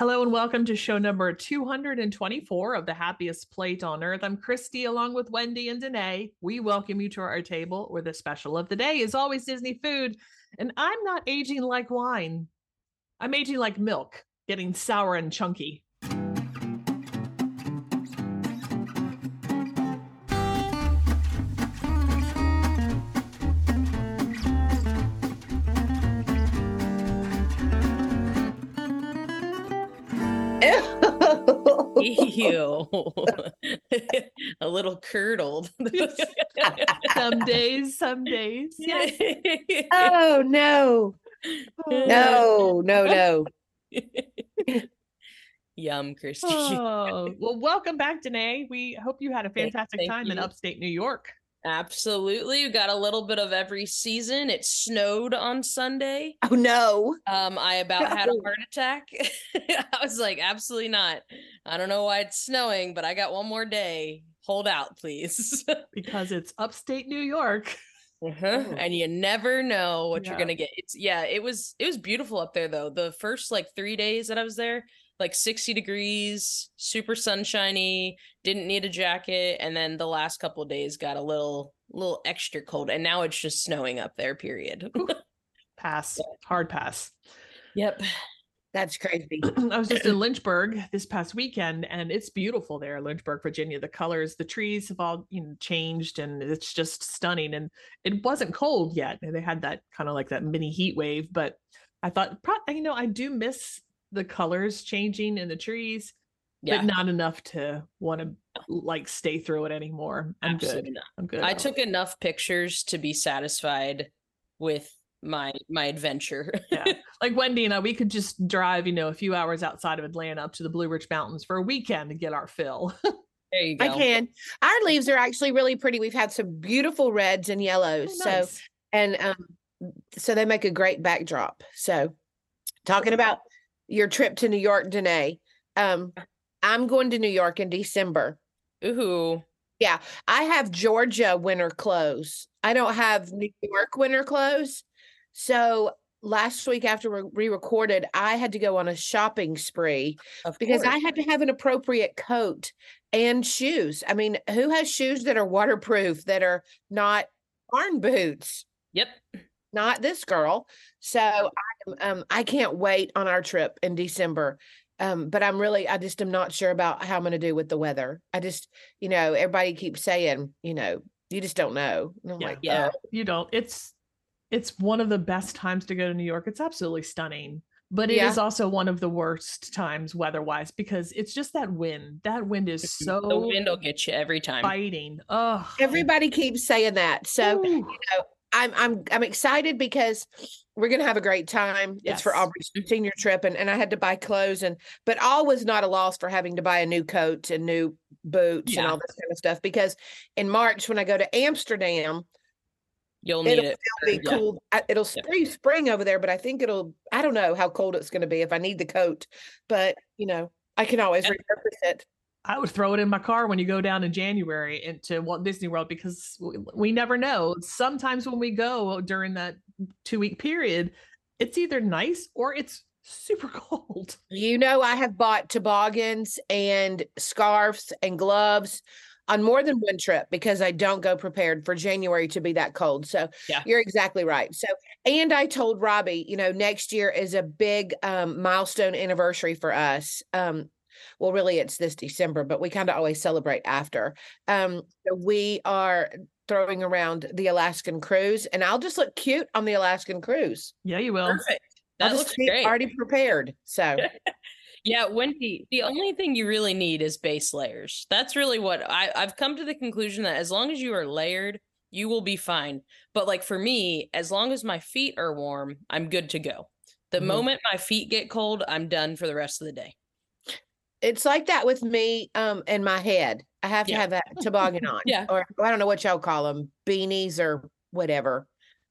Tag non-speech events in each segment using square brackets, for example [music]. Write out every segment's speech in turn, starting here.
Hello and welcome to show number 224 of the happiest plate on earth. I'm Christy along with Wendy and Danae. We welcome you to our table where the special of the day is always Disney food. And I'm not aging like wine. I'm aging like milk, getting sour and chunky. Ew. [laughs] a little curdled. [laughs] some days, some days. Yes. [laughs] oh no. No, no, no. Yum, Christy. Oh, well, welcome back, Danae. We hope you had a fantastic thank time in upstate New York. Absolutely. We got a little bit of every season. It snowed on Sunday. Oh no. Um, I about had a heart attack. [laughs] I was like, absolutely not. I don't know why it's snowing, but I got one more day. Hold out, please. [laughs] because it's upstate New York. Uh-huh. Oh. And you never know what Yeah. you're gonna get. It's yeah, it was it was beautiful up there though. The first like three days that I was there, like 60 degrees, super sunshiny, didn't need a jacket, and then the last couple of days got a little little extra cold, and now it's just snowing up there. Period. [laughs] Pass, hard pass. yep. That's crazy. [clears throat] I was just in [clears throat] Lynchburg this past weekend, and it's beautiful there, Lynchburg, Virginia. The colors, the trees have all you know changed, and it's just stunning. And it wasn't cold yet. They had that kind of like that mini heat wave, but I thought, pro- you know, I do miss the colors changing in the trees, Yeah. but not enough to want to like stay through it anymore. I'm absolutely good. not. I'm good. I took enough pictures to be satisfied with my my adventure. [laughs] yeah. Like Wendy and I, we could just drive, you know, a few hours outside of Atlanta up to the Blue Ridge Mountains for a weekend to get our fill. [laughs] there you go. I can. Our leaves are actually really pretty. We've had some beautiful reds and yellows. Oh, So and um so they make a great backdrop. So talking about your trip to New York, Danae. Um I'm going to New York in December. Ooh. Yeah. I have Georgia winter clothes. I don't have New York winter clothes. So last week after we re-recorded, I had to go on a shopping spree Of because I had to have an appropriate coat and shoes. I mean, who has shoes that are waterproof that are not barn boots? Yep. Not this girl. So I um I can't wait on our trip in December. Um, but I'm really I just am not sure about how I'm gonna do with the weather. I just, you know, everybody keeps saying, you know, you just don't know. And I'm Yeah. like, Yeah. "Oh." you don't. It's it's one of the best times to go to New York. It's absolutely stunning. But it is Yeah. also one of the worst times weather-wise because it's just that wind. That wind is so the wind will get you every time. biting. Oh, everybody keeps saying that. So I'm I'm I'm excited because we're gonna have a great time. It's for Aubrey's senior trip, and, and I had to buy clothes and but all was not a loss for having to buy a new coat and new boots and all this kind of stuff because in March when I go to Amsterdam, You'll need it'll it. will be Yeah. cool. It'll Yeah. spring over there, but I think it'll I don't know how cold it's gonna be if I need the coat, but you know I can always Yeah. repurpose it. I would throw it in my car when you go down in January into Walt Disney World because w- we never know. Sometimes when we go during that two week period, it's either nice or it's super [laughs] cold. You know, I have bought toboggans and scarves and gloves on more than one trip because I don't go prepared for January to be that cold. So Yeah. you're exactly right. So, and I told Robbie, you know, next year is a big um, milestone anniversary for us. Um, well, really, it's this December, but we kind of always celebrate after. Um, so we are throwing around the Alaskan cruise, and I'll just look cute on the Alaskan cruise. Yeah, you will. Perfect. I'll That just looks be great. already prepared. So. [laughs] Yeah, Wendy, the only thing you really need is base layers. That's really what I, I've come to the conclusion that as long as you are layered, you will be fine. But like for me, as long as my feet are warm, I'm good to go. The Mhm. moment my feet get cold, I'm done for the rest of the day. It's like that with me um in my head i have to Yeah. have that toboggan on Yeah. or i don't know what y'all call them beanies or whatever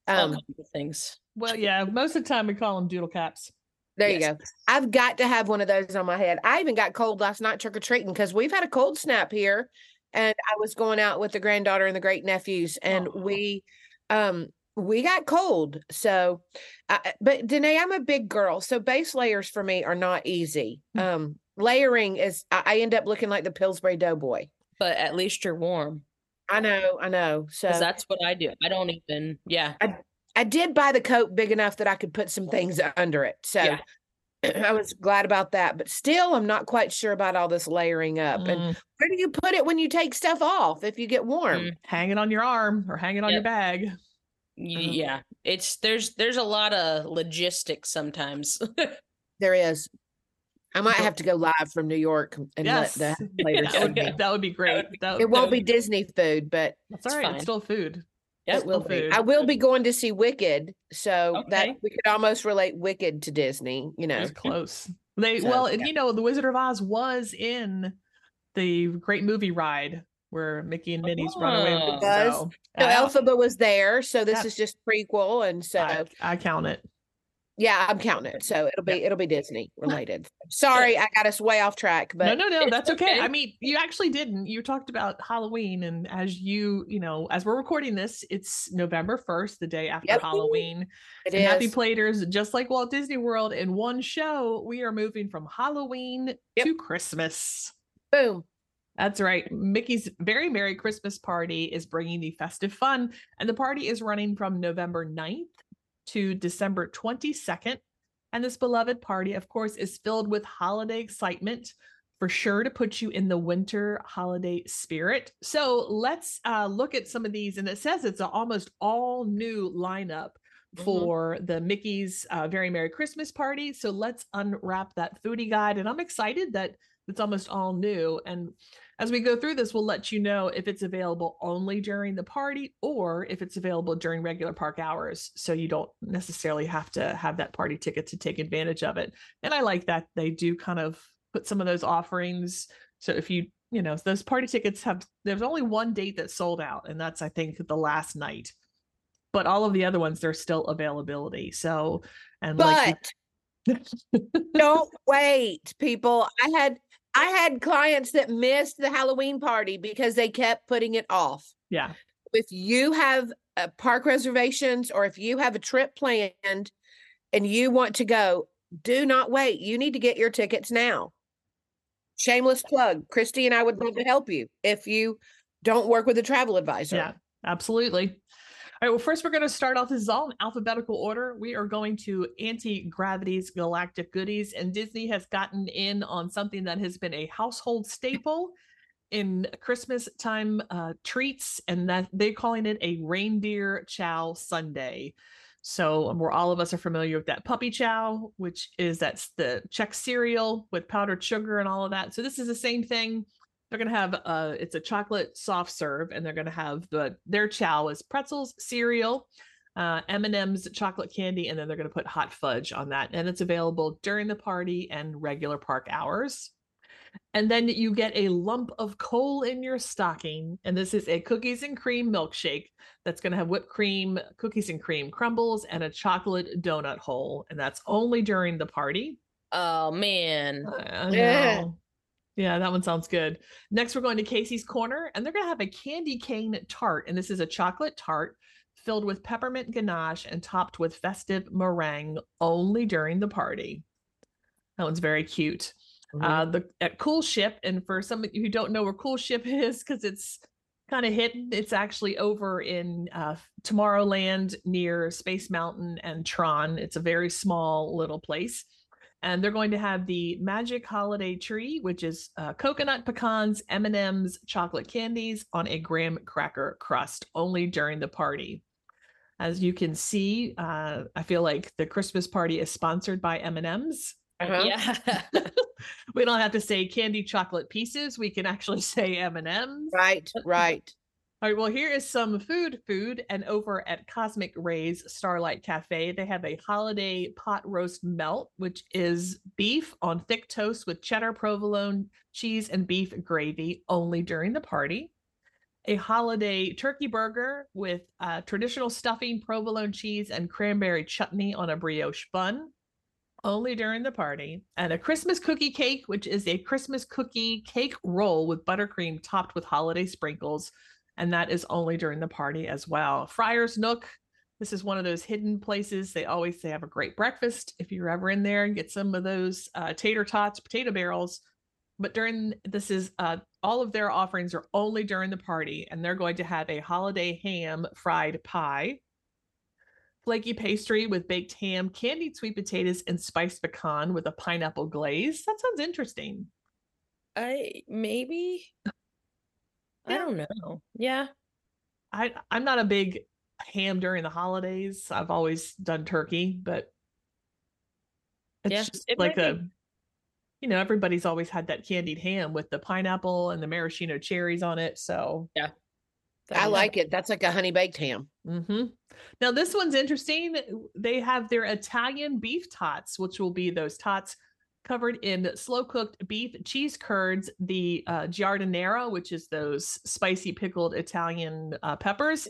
um things. Well, yeah, most of the time we call them doodle caps. there you go i've got to have one of those on my head i even got cold last night trick-or-treating because we've had a cold snap here and i was going out with the granddaughter and the great nephews and Aw. we um we got cold. So, I, but Danae, I'm a big girl, so base layers for me are not easy. Mm. Um, layering is I, I end up looking like the Pillsbury Doughboy. But at least you're warm. I know, I know. So that's what I do. I don't even yeah. I I did buy the coat big enough that I could put some things under it. So Yeah. [clears throat] I was glad about that. But still, I'm not quite sure about all this layering up. And Mm, where do you put it when you take stuff off if you get warm? Mm. hang it on your arm or hang it on your bag. Y- Mhm. Yeah. It's there's there's a lot of logistics sometimes. [laughs] There is. I might have to go live from New York and Yes, let the players [laughs] [laughs] that would be that would be great. be- That, It that won't would be Disney food, but That's all It's fine. It's still food. Yeah, it will still be. food. I will be going to see Wicked, so that we could almost relate Wicked to Disney. You know, was close. They So, well, and yeah. you know, the Wizard of Oz was in the Great Movie Ride where Mickey and Minnie's run away. Oh. with- Was. So, so I- Elphaba was there, so this Yeah. is just prequel, and so I, I count it. Yeah, I'm counting it. So it'll be it'll be Disney [laughs] related. Sorry, I got us way off track, but no, no, no, that's okay. okay. I mean, you actually didn't. You talked about Halloween, and as you, you know, as we're recording this, it's November first, the day after Yep. Halloween. it and Happy. Platers, just like Walt Disney World, in one show, we are moving from Halloween Yep. to Christmas. Boom. That's right. Mickey's Very Merry Christmas Party is bringing the festive fun, and the party is running from November 9th to December 22nd. And this beloved party, of course, is filled with holiday excitement for sure to put you in the winter holiday spirit. So let's uh, look at some of these. And it says it's an almost all new lineup Mhm. for the Mickey's uh, Very Merry Christmas Party. So let's unwrap that foodie guide. And I'm excited that it's almost all new. And as we go through this, we'll let you know if it's available only during the party or if it's available during regular park hours. So you don't necessarily have to have that party ticket to take advantage of it. And I like that they do kind of put some of those offerings. So if you, you know, those party tickets have, there's only one date that's sold out, and that's, I think, the last night. But all of the other ones, there's still availability. So, and like, But [laughs] don't wait, people. I had I had clients that missed the Halloween party because they kept putting it off. yeah, If you have uh, park reservations or if you have a trip planned and you want to go, do not wait. You need to get your tickets now. Shameless plug. Christy and I would love to help you if you don't work with a travel advisor. Yeah, absolutely. All right. Well, first we're going to start off. This is all in alphabetical order. We are going to Auntie Gravity's Galactic Goodies, and Disney has gotten in on something that has been a household staple in Christmas time uh, treats, and that they're calling it a reindeer chow Sunday. So, um, we're all of us are familiar with that puppy chow, which is that's the Chex cereal with powdered sugar and all of that. So, this is the same thing they're gonna have uh it's a chocolate soft serve and they're gonna have the their chow is pretzels cereal uh m&ms chocolate candy and then they're gonna put hot fudge on that and it's available during the party and regular park hours and then you get a lump of coal in your stocking and this is a cookies and cream milkshake that's going to have whipped cream cookies and cream crumbles and a chocolate donut hole and that's only during the party Oh man. Yeah. Yeah, that one sounds good. Next, we're going to Casey's Corner, and they're going to have a candy cane tart. And this is a chocolate tart filled with peppermint ganache and topped with festive meringue only during the party. That one's very cute. Mhm. Uh, the at Cool Ship, and for some of you who don't know where Cool Ship [laughs] is, because it's kind of hidden, it's actually over in uh, Tomorrowland near Space Mountain and Tron. It's a very small little place. And they're going to have the Magic Holiday Tree, which is uh, coconut pecans, M and M's, chocolate candies on a graham cracker crust, only during the party. As you can see, uh, I feel like the Christmas party is sponsored by M and M's. Uh-huh. Yeah. [laughs] [laughs] we don't have to say candy chocolate pieces. We can actually say M and M's. Right, right. All right. Well, here is some food. Food, and over at Cosmic Ray's Starlight Cafe, they have a holiday pot roast melt, which is beef on thick toast with cheddar, provolone, cheese, and beef gravy, only during the party. A holiday turkey burger with uh, traditional stuffing, provolone cheese, and cranberry chutney on a brioche bun, only during the party. And a Christmas cookie cake, which is a Christmas cookie cake roll with buttercream topped with holiday sprinkles and that is only during the party as well. Friar's Nook, This is one of those hidden places. They always they have a great breakfast. If you're ever in there and get some of those uh, tater tots, potato barrels. But during this is uh, all of their offerings are only during the party, and they're going to have a holiday ham fried pie, flaky pastry with baked ham, candied sweet potatoes, and spiced pecan with a pineapple glaze. That sounds interesting. I maybe I don't know. Yeah. I I'm not a big ham during the holidays. I've always done turkey, but it's Yeah, just it like might a be. you know, everybody's always had that candied ham with the pineapple and the maraschino cherries on it. So yeah. I That'd like it. That's like a honey baked ham. Mm-hmm. Now, this one's interesting. They have their Italian beef tots, which will be those tots covered in slow cooked beef cheese curds, the uh, giardiniera, which is those spicy pickled Italian uh, peppers,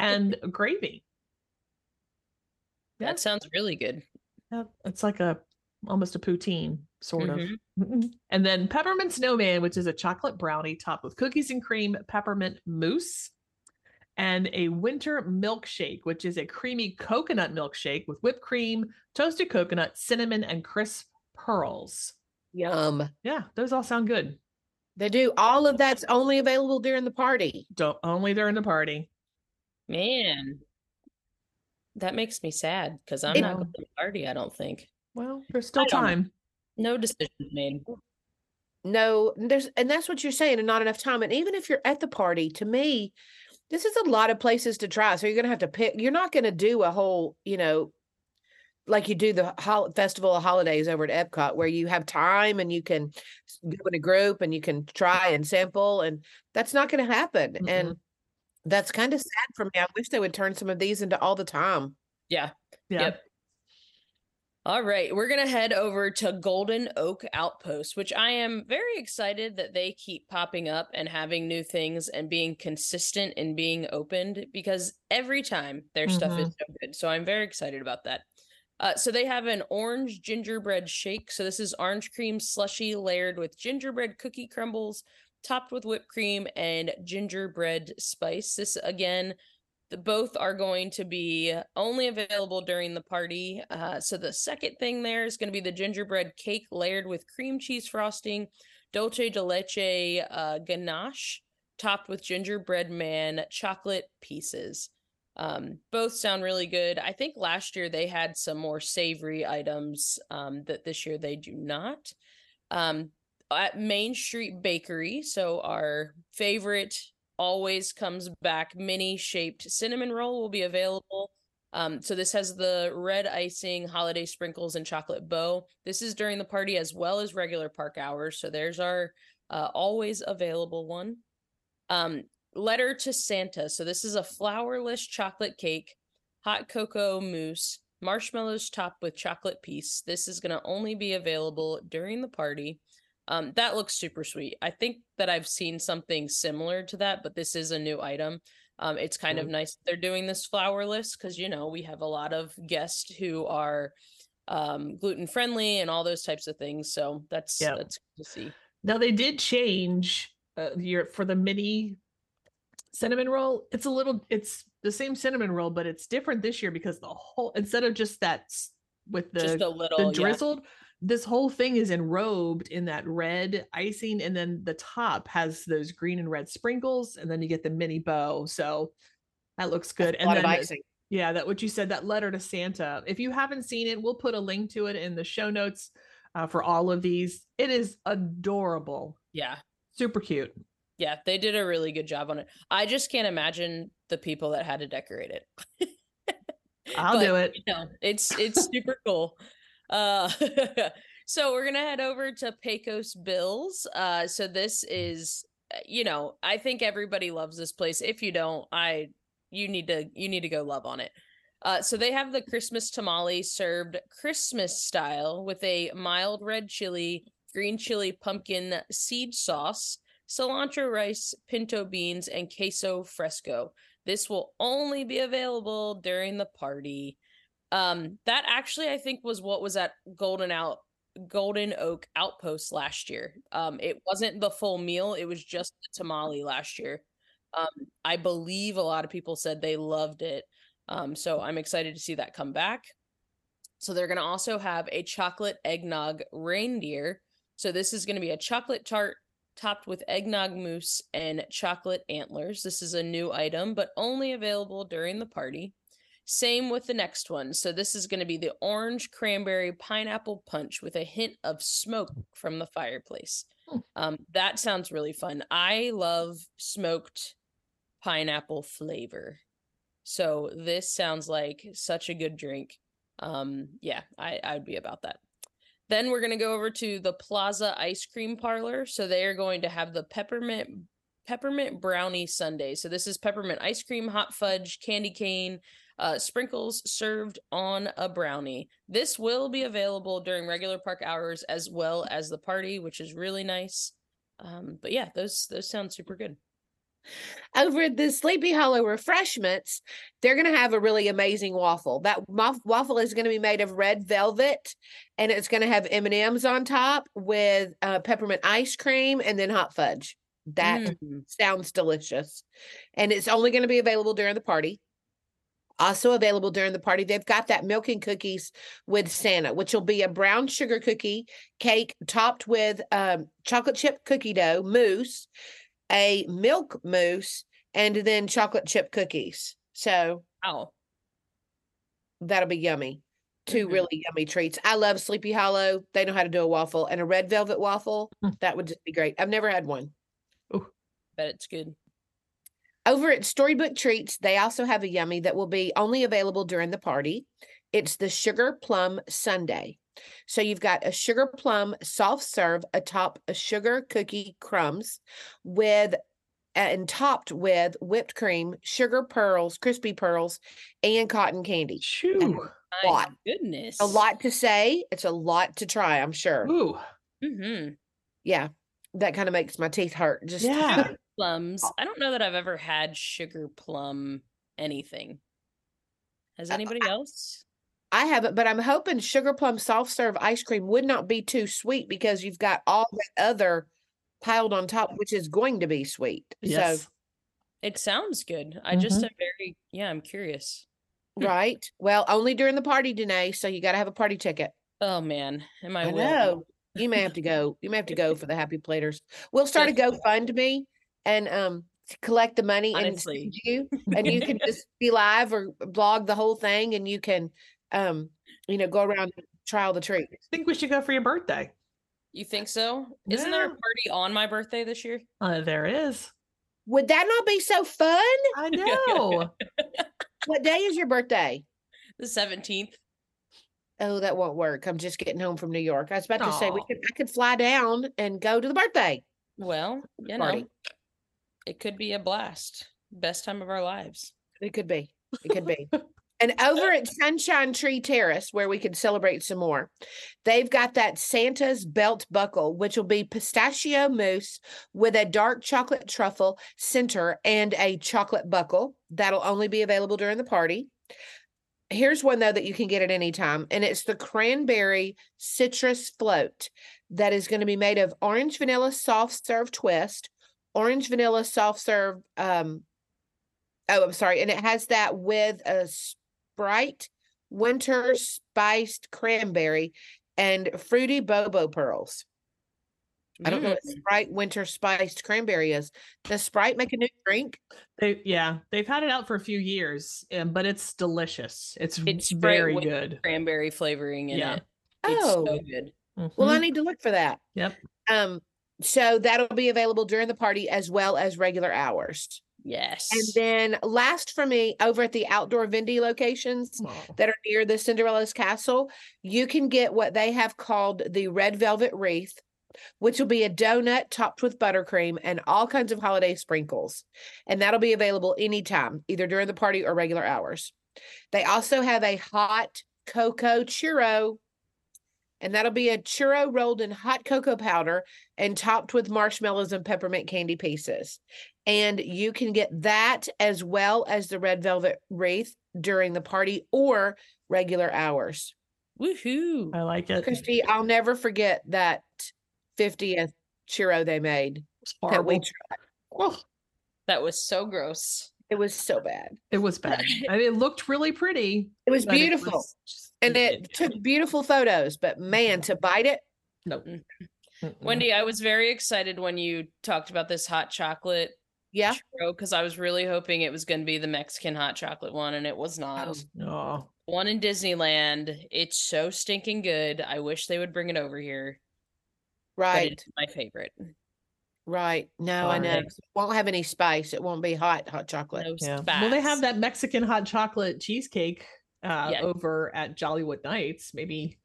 and [laughs] gravy. That sounds really good. Yeah, it's like a almost a poutine, sort Mhm. of. [laughs] And then peppermint snowman, which is a chocolate brownie topped with cookies and cream, peppermint mousse, and a winter milkshake, which is a creamy coconut milkshake with whipped cream, toasted coconut, cinnamon, and crisp pearls. Yum. Yeah, those all sound good. They do. All of that's only available during the party. Don't only during the party. Man. That makes me sad because I'm It- not going to the party, I don't think. Well, there's still I don't know. time. No decisions made. No, there's and that's what you're saying, and not enough time. And even if you're at the party, to me, this is a lot of places to try. So you're gonna have to pick. You're not gonna do a whole, you know, like you do the hol- festival of holidays over at Epcot, where you have time and you can go in a group and you can try and sample, and that's not gonna happen. Mm-mm. And that's kind of sad for me. I wish they would turn some of these into all the time. Yeah. Yeah. Yep. All right, we're going to head over to Golden Oak Outpost, which I am very excited that they keep popping up and having new things and being consistent in being opened because every time their stuff is mm-hmm. so good. So I'm very excited about that. Uh, so they have an orange gingerbread shake. So this is orange cream slushy layered with gingerbread cookie crumbles, topped with whipped cream and gingerbread spice. This again the both are going to be only available during the party. Uh, so the second thing there is going to be the gingerbread cake layered with cream cheese frosting, dulce de leche uh, ganache, topped with gingerbread man chocolate pieces. Um, both sound really good. I think last year they had some more savory items um, that this year they do not. Um, at Main Street Bakery, so our favorite always comes back mini shaped cinnamon roll will be available um, so this has the red icing holiday sprinkles and chocolate bow this is during the party as well as regular park hours so there's our uh, always available one um, letter to santa so this is a flourless chocolate cake hot cocoa mousse marshmallows topped with chocolate piece this is going to only be available during the party um, that looks super sweet. I think that I've seen something similar to that, but this is a new item. Um, it's kind of Mhm. nice that they're doing this flourless because you know we have a lot of guests who are um, gluten friendly and all those types of things. So that's Yep. that's good to see. Now they did change uh, your for the mini cinnamon roll. It's a little it's the same cinnamon roll, but it's different this year because the whole instead of just that with the Just a little the yeah. drizzled, this whole thing is enrobed in that red icing, and then the top has those green and red sprinkles, and then you get the mini bow. So that looks good. a and lot of then the- yeah, that what you said, that letter to Santa. If you haven't seen it, we'll put a link to it in the show notes uh, for all of these. It is adorable, Yeah. super cute. Yeah, they did a really good job on it. I just can't imagine the people that had to decorate it. [laughs] I'll But, do it. You know, it's it's super [laughs] cool. Uh [laughs] so we're gonna head over to Pecos Bills. Uh so this is uh, you know, I think everybody loves this place. If you don't, I you need to you need to go love on it. Uh, so they have the Christmas tamale served Christmas style with a mild red chili, green chili pumpkin seed sauce, cilantro rice, pinto beans, and queso fresco. This will only be available during the party. Um, that actually I think was what was at Golden Out Golden Oak Outpost last year. Um, it wasn't the full meal, it was just the tamale last year. Um, I believe a lot of people said they loved it. Um, so I'm excited to see that come back. So they're going to also have a chocolate eggnog reindeer. So this is going to be a chocolate tart topped with eggnog mousse and chocolate antlers. This is a new item, but only available during the party. Same with the next one. So this is going to be the orange cranberry pineapple punch with a hint of smoke from the fireplace. Hmm. Um, that sounds really fun. I love smoked pineapple flavor. So this sounds like such a good drink. Um, yeah, I I'd be about that. Then we're gonna go over to the Plaza Ice Cream Parlor. So they are going to have the peppermint peppermint brownie sundae. So this is peppermint ice cream, hot fudge, candy cane, uh, sprinkles served on a brownie. This will be available during regular park hours as well as the party, which is really nice. Um, but yeah, those those sound super good. Over at the Sleepy Hollow refreshments, they're going to have a really amazing waffle. That waffle is going to be made of red velvet, and it's going to have M and M's on top with uh, peppermint ice cream and then hot fudge. That Mm. sounds delicious, and it's only going to be available during the party. Also available during the party, they've got that milk and cookies with Santa, which will be a brown sugar cookie cake topped with um, chocolate chip cookie dough mousse, a milk mousse, and then chocolate chip cookies. So oh, that'll be yummy. 2 Mhm. really yummy treats. I love Sleepy Hollow. They know how to do a waffle and a red velvet waffle. Mm. That would just be great. I've never had one. Bet it's good. Over at Storybook Treats, they also have a yummy that will be only available during the party. It's the Sugar Plum Sundae. So you've got a sugar plum soft serve atop a sugar cookie crumbs with and topped with whipped cream, sugar pearls, crispy pearls, and cotton candy. Shoo. My lot. goodness. A lot to say. It's a lot to try, I'm sure. Ooh. Mm-hmm. Yeah. That kind of makes my teeth hurt. Just Yeah. Plums. I don't know that I've ever had sugar plum anything. Has Uh, anybody else? I haven't, but I'm hoping sugar plum soft serve ice cream would not be too sweet because you've got all the other piled on top, which is going to be sweet. Yes. So, It sounds good. I just Mhm. am very yeah, I'm curious. right. Well, only during the party, Danae. So you got to have a party ticket. Oh man, am I, I know. You may have to go. You may have to go for the happy platers. We'll start a GoFundMe and um collect the money Honestly. and you, and you [laughs] can just be live or blog the whole thing, and you can um you know go around and try all the treats. I think we should go for your birthday. You think so? Isn't there a party on my birthday this year? Uh, there is. Would that not be so fun? I know. [laughs] What day is your birthday? The 17th. Oh, that won't work. I'm just getting home from New York. I was about to say we could I could fly down and go to the birthday. Well, you know, Party. it could be a blast. Best time of our lives. It could be. It could be. [laughs] and over at Sunshine Tree Terrace, where we could celebrate some more, they've got that Santa's belt buckle, which will be pistachio mousse with a dark chocolate truffle center and a chocolate buckle. That'll only be available during the party. Here's one though that you can get at any time, and it's the cranberry citrus float that is going to be made of orange vanilla soft serve twist, orange vanilla soft serve um, Oh, I'm sorry. And it has that with a Sprite, winter spiced cranberry, and fruity boba pearls. I don't know what Mm. Sprite winter spiced cranberry is. Does Sprite make a new drink? They yeah, they've had it out for a few years, but it's delicious. It's, It's very good. cranberry flavoring in Yeah. it. It's Oh, so good. well, I Mhm. need to look for that. Yep. Um, so that'll be available during the party as well as regular hours. Yes. And then last for me, over at the outdoor Vindy locations, Wow. that are near the Cinderella's castle, you can get what they have called the red velvet wreath, which will be a donut topped with buttercream and all kinds of holiday sprinkles. And that'll be available anytime, either during the party or regular hours. They also have a hot cocoa churro, and that'll be a churro rolled in hot cocoa powder and topped with marshmallows and peppermint candy pieces. And you can get that as well as the red velvet wreath during the party or regular hours. Woohoo. I like it. Christy, I'll never forget that 50th churro they made that we tried. Oh, That was so gross. It was so bad. It was bad. [laughs] I mean, it looked really pretty. It was but it beautiful. was just- and it took beautiful photos, but man, to bite it, Nope. Mm. Mm-mm. Wendy, I was very excited when you talked about this hot chocolate yeah. because I was really hoping it was going to be the Mexican hot chocolate one, and it was not. Oh. Oh, One in Disneyland. It's so stinking good. I wish they would bring it over here. But Right. it's my favorite. Right. No, I know. It won't have any spice. It won't be hot, hot chocolate. No yeah. Well, they have that Mexican hot chocolate cheesecake uh, Yeah. over at Jollywood Nights. Maybe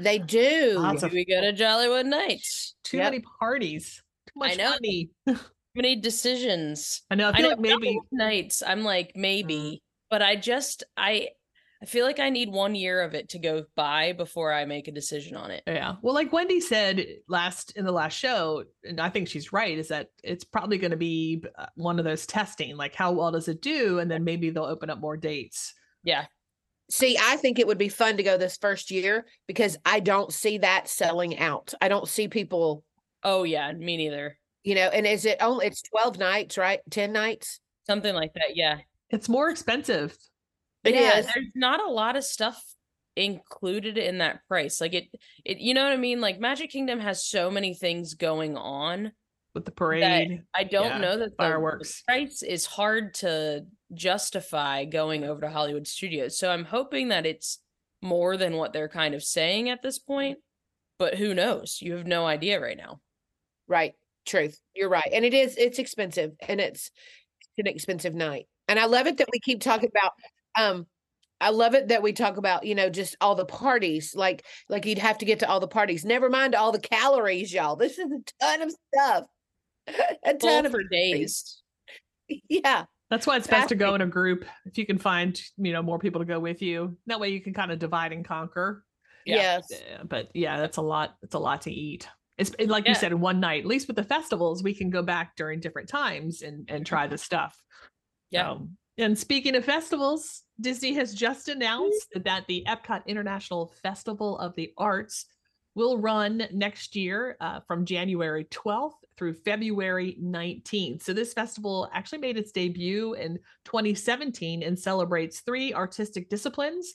They do. Lots of- we go to Jollywood Nights. too Yep. many parties. Too much I know. money. [laughs] Many decisions. I know. I I feel know like maybe Nights. I'm like maybe, Mm. but I just I I feel like I need one year of it to go by before I make a decision on it. Yeah. Well, like Wendy said last in the last show, and I think she's right, is that it's probably going to be uh, one of those testing, like how well does it do, and then maybe they'll open up more dates. Yeah. See, I think it would be fun to go this first year because I don't see that selling out. I don't see people, Oh yeah, me neither. You know, and is it only it's 12 nights, right? 10 nights? Something like that. Yeah. It's more expensive. It yeah, is. There's not a lot of stuff included in that price. Like it it you know what I mean? Like Magic Kingdom has so many things going on. with the parade. I don't Yeah, know that the- the fireworks. price is hard to justify going over to Hollywood Studios. So I'm hoping that it's more than what they're kind of saying at this point. But who knows? You have no idea right now. Right. Truth. You're right. And it is, it's expensive and it's, it's an expensive night. And I love it that we keep talking about, um, I love it that we talk about, you know, just all the parties, like, like you'd have to get to all the parties. Never mind all the calories, y'all. This is a ton of stuff. [laughs] a Full ton of for days. [laughs] yeah. That's why it's best to go in a group if you can find, you know, more people to go with you. That way you can kind of divide and conquer. Yeah. Yes. But yeah, that's a lot. It's a lot to eat. It's it- like you said, in one night. At least with the festivals, we can go back during different times and and try the stuff. Yeah. Um, and speaking of festivals, Disney has just announced that the Epcot International Festival of the Arts will run next year uh, from January 12th through February 19th. So this festival actually made its debut in 2017 and celebrates three artistic disciplines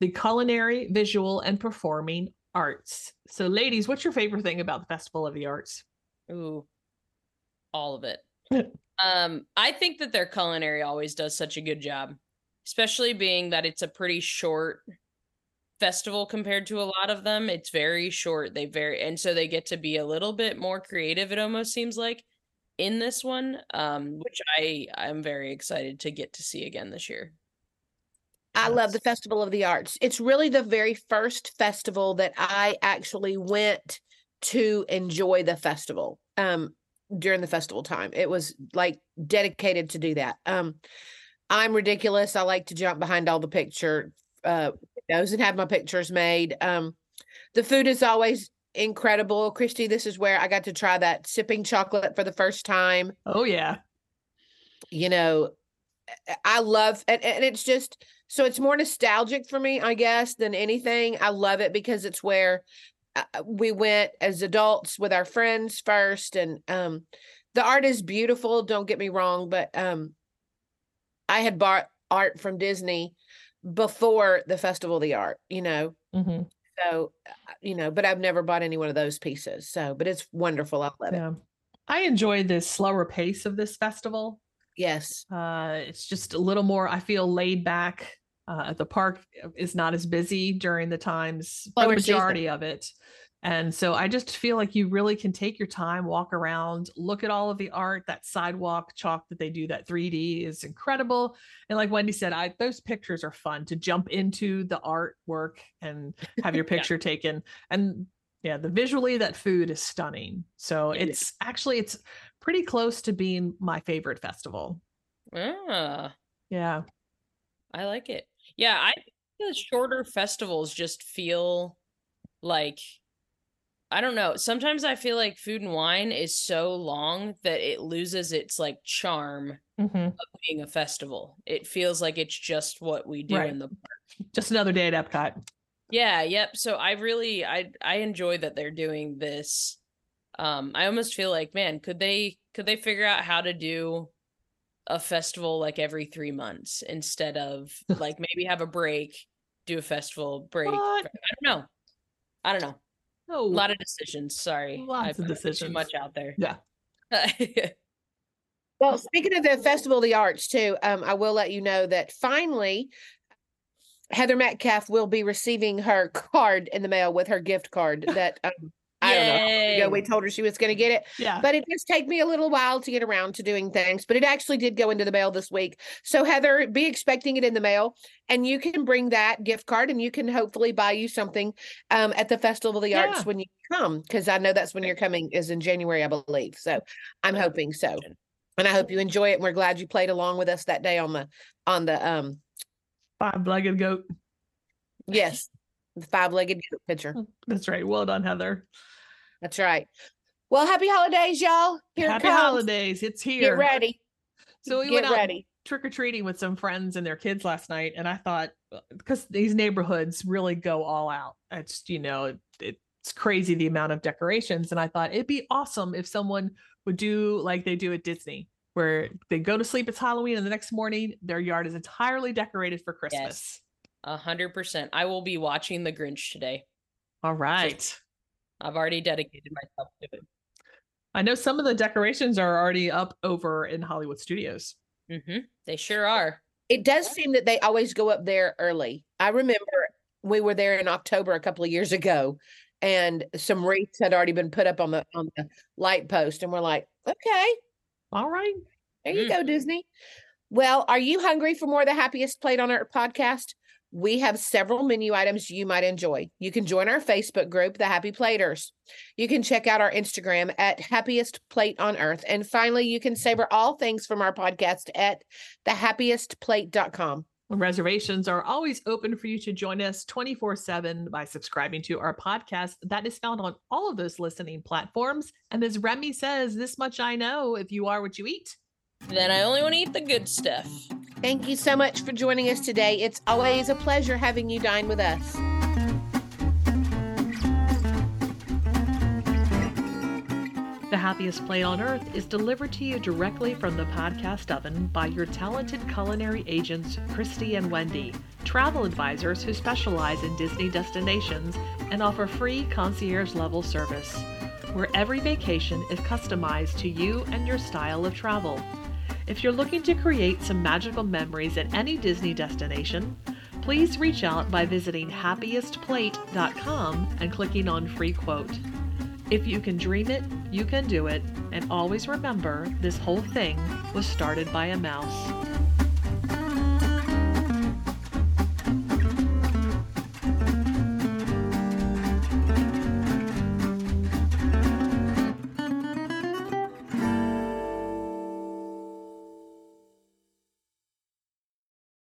the culinary, visual, and performing arts. So, ladies, what's your favorite thing about the Festival of the Arts? Ooh. All of it. [laughs] um, I think that their culinary always does such a good job, especially being that it's a pretty short festival compared to a lot of them. It's very short. They very and so they get to be a little bit more creative, it almost seems like, in this one. Um, which I I'm very excited to get to see again this year. I love the Festival of the Arts. It's really the very first festival that I actually went to enjoy the festival um during the festival time. It was like dedicated to do that. Um I'm ridiculous. I like to jump behind all the picture uh windows and have my pictures made. Um the food is always incredible. Christy, this is where I got to try that sipping chocolate for the first time Oh, yeah. you know I- love and, and it's just so it's more nostalgic for me i guess than anything. I love it because it's where uh, we went as adults with our friends first and um the art is beautiful don't get me wrong but um i had bought art from disney before the festival of the art you know? Hmm so uh, you know but i've never bought any one of those pieces so but it's wonderful i love it. I enjoy the slower pace of this festival. Yes Uh, it's just a little more, I feel laid back. Uh, the park is not as busy during the times, for the season. majority of it. And so I just feel like you really can take your time, walk around, look at all of the art. That sidewalk chalk that they do, that 3D is incredible. And like Wendy said, I those pictures are fun to jump into the artwork and have your [laughs] Yeah. picture taken. And yeah, the visually that food is stunning. So It is. it's actually it's pretty close to being my favorite festival. Ah. Yeah. I like it. Yeah, I think the shorter festivals just feel like I don't know. Sometimes I feel like food and wine is so long that it loses its like charm hmm of being a festival. It feels like it's just what we do Right. in the park. Just another day at Epcot. Yeah, yep. So I really I I enjoy that they're doing this. Um I almost feel like, man, could they could they figure out how to do a festival like every three months instead of [laughs] like maybe have a break, do a festival break. What? I don't know. I don't know. No, A lot of decisions. Sorry, Lots I of put Too much out there. Yeah. [laughs] Well, speaking of the Festival of the Arts, too, um, I will let you know that finally Heather Metcalf will be receiving her [laughs] card in the mail with her gift card that um, I don't know. We told her she was going to get it, yeah. but it does take me a little while to get around to doing things. But it actually did go into the mail this week. So, Heather, be expecting it in the mail, and you can bring that gift card, and you can hopefully buy you something um, at the Festival of the Yeah. Arts when you come, because I know that's when you're coming is in January, I believe. So, I'm hoping so and I hope you enjoy it. And we're glad you played along with us that day on the on the um Five-legged goat. yes the five legged goat picture. That's right. Well done, Heather. That's right. Well, happy holidays, y'all. Here Happy it comes. holidays. It's here. Get ready. So we Get went out ready. trick or treating with some friends and their kids last night, and I thought uh, because these neighborhoods really go all out. It's you know it, it's crazy the amount of decorations, and I thought it'd be awesome if someone would do like they do at Disney, where they go to sleep it's Halloween, and the next morning their yard is entirely decorated for Christmas. A hundred percent. I will be watching The Grinch today. All right. I've already dedicated myself to it. I know some of the decorations are already up over in Hollywood Studios. hmm They sure are. It does seem that they always go up there early. I remember we were there in October a couple of years ago, and some wreaths had already been put up on the on the light post, and we're like, okay, All right. There you Mm. go, Disney. Well, are you hungry for more of the Happiest Plate on Earth podcast? We have several menu items you might enjoy. You can join our Facebook group, The Happy Platers. You can check out our Instagram at Happiest Plate on Earth. And finally, you can savor all things from our podcast at thehappiestplate.com. Reservations are always open for you to join us 24 7 by subscribing to our podcast. That is found on all of those listening platforms. And as Remy says, this much I know if you are what you eat. Then I only want to eat the good stuff. Thank you so much for joining us today. It's always a pleasure having you dine with us. The Happiest Plate on Earth is delivered to you directly from the podcast oven by your talented culinary agents, Christy and Wendy, travel advisors who specialize in Disney destinations and offer free concierge level service, where every vacation is customized to you and your style of travel. If you're looking to create some magical memories at any Disney destination, please reach out by visiting happiestplate.com and clicking on free quote. If you can dream it, you can do it, and always remember this whole thing was started by a mouse.